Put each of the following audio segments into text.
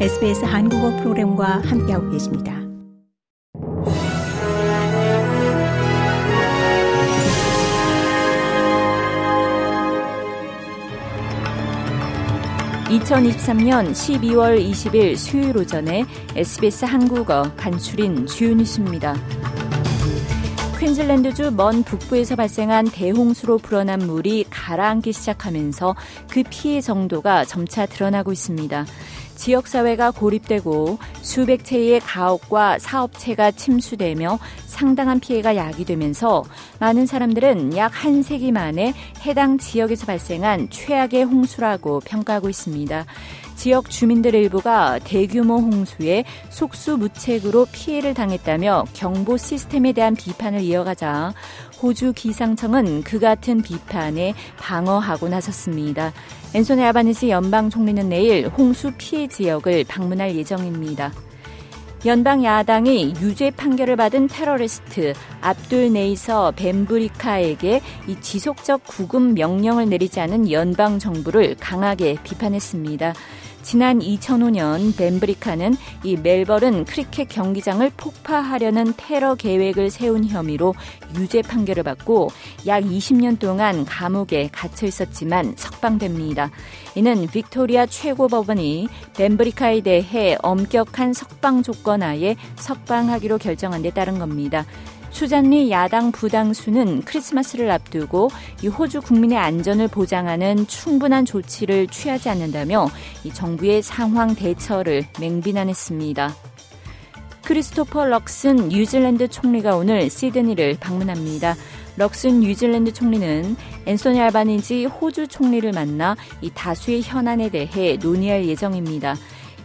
SBS 한국어 프로그램과 함께하고 계십니다. (2023년 12월 20일) 수요일 오전에 SBS 한국어 간추린 주요 뉴스입니다. 퀸즐랜드주 먼 북부에서 발생한 대홍수로 불어난 물이 가라앉기 시작하면서 그 피해 정도가 점차 드러나고 있습니다. 지역사회가 고립되고 수백 채의 가옥과 사업체가 침수되며 상당한 피해가 야기되면서 많은 사람들은 약 한 세기 만에 해당 지역에서 발생한 최악의 홍수라고 평가하고 있습니다. 지역 주민들 일부가 대규모 홍수에 속수무책으로 피해를 당했다며 경보 시스템에 대한 비판을 이어가자 호주 기상청은 그 같은 비판에 방어하고 나섰습니다. 앤소니 아바니스 연방 총리는 내일 홍수 피해 지역을 방문할 예정입니다. 연방 야당이 유죄 판결을 받은 테러리스트 압둘 네이서 벤브리카에게 이 지속적 구금 명령을 내리지 않은 연방 정부를 강하게 비판했습니다. 지난 2005년 벤브리카는 이 멜버른 크리켓 경기장을 폭파하려는 테러 계획을 세운 혐의로 유죄 판결을 받고 약 20년 동안 감옥에 갇혀 있었지만 석방됩니다. 이는 빅토리아 최고법원이 벤브리카에 대해 엄격한 석방 조건 하에 석방하기로 결정한 데 따른 겁니다. 수잔리 야당 부당수는 크리스마스를 앞두고 이 호주 국민의 안전을 보장하는 충분한 조치를 취하지 않는다며 이 정부의 상황 대처를 맹비난했습니다. 크리스토퍼 럭슨 뉴질랜드 총리가 오늘 시드니를 방문합니다. 럭슨 뉴질랜드 총리는 앤소니 알바니지 호주 총리를 만나 이 다수의 현안에 대해 논의할 예정입니다.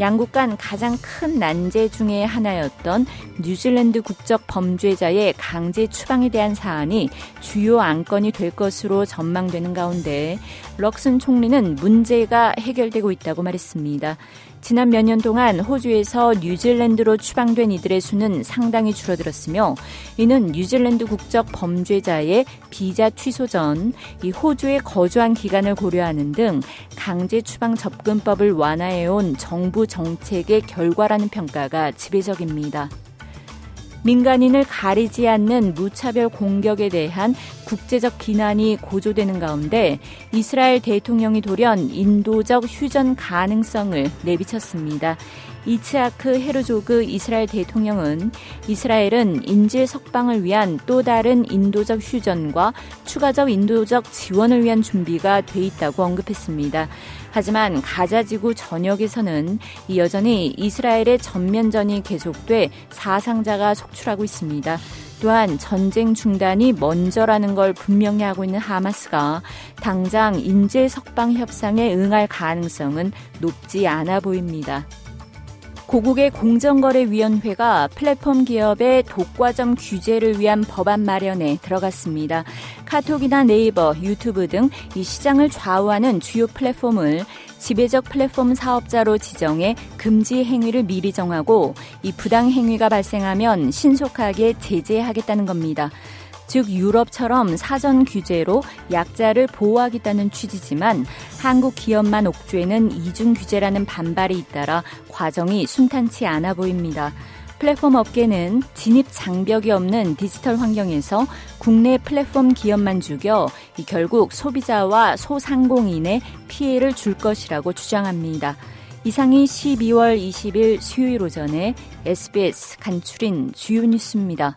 양국 간 가장 큰 난제 중의 하나였던 뉴질랜드 국적 범죄자의 강제 추방에 대한 사안이 주요 안건이 될 것으로 전망되는 가운데 럭슨 총리는 문제가 해결되고 있다고 말했습니다. 지난 몇 년 동안 호주에서 뉴질랜드로 추방된 이들의 수는 상당히 줄어들었으며 이는 뉴질랜드 국적 범죄자의 비자 취소 전 이 호주에 거주한 기간을 고려하는 등 강제 추방 접근법을 완화해온 정부 정책의 결과라는 평가가 지배적입니다. 민간인을 가리지 않는 무차별 공격에 대한 국제적 비난이 고조되는 가운데 이스라엘 대통령이 돌연 인도적 휴전 가능성을 내비쳤습니다. 이츠아크 헤르조그 이스라엘 대통령은 이스라엘은 인질 석방을 위한 또 다른 인도적 휴전과 추가적 인도적 지원을 위한 준비가 돼 있다고 언급했습니다. 하지만 가자지구 전역에서는 여전히 이스라엘의 전면전이 계속돼 사상자가 속출하고 있습니다. 또한 전쟁 중단이 먼저라는 걸 분명히 하고 있는 하마스가 당장 인재 석방 협상에 응할 가능성은 높지 않아 보입니다. 고국의 공정거래위원회가 플랫폼 기업의 독과점 규제를 위한 법안 마련에 들어갔습니다. 카톡이나 네이버, 유튜브 등 이 시장을 좌우하는 주요 플랫폼을 지배적 플랫폼 사업자로 지정해 금지 행위를 미리 정하고 이 부당 행위가 발생하면 신속하게 제재하겠다는 겁니다. 즉 유럽처럼 사전 규제로 약자를 보호하겠다는 취지지만 한국 기업만 옥죄는 이중 규제라는 반발이 잇따라 과정이 순탄치 않아 보입니다. 플랫폼 업계는 진입 장벽이 없는 디지털 환경에서 국내 플랫폼 기업만 죽여 결국 소비자와 소상공인의 피해를 줄 것이라고 주장합니다. 이상이 12월 20일 수요일 오전에 SBS 간추린 주요 뉴스입니다.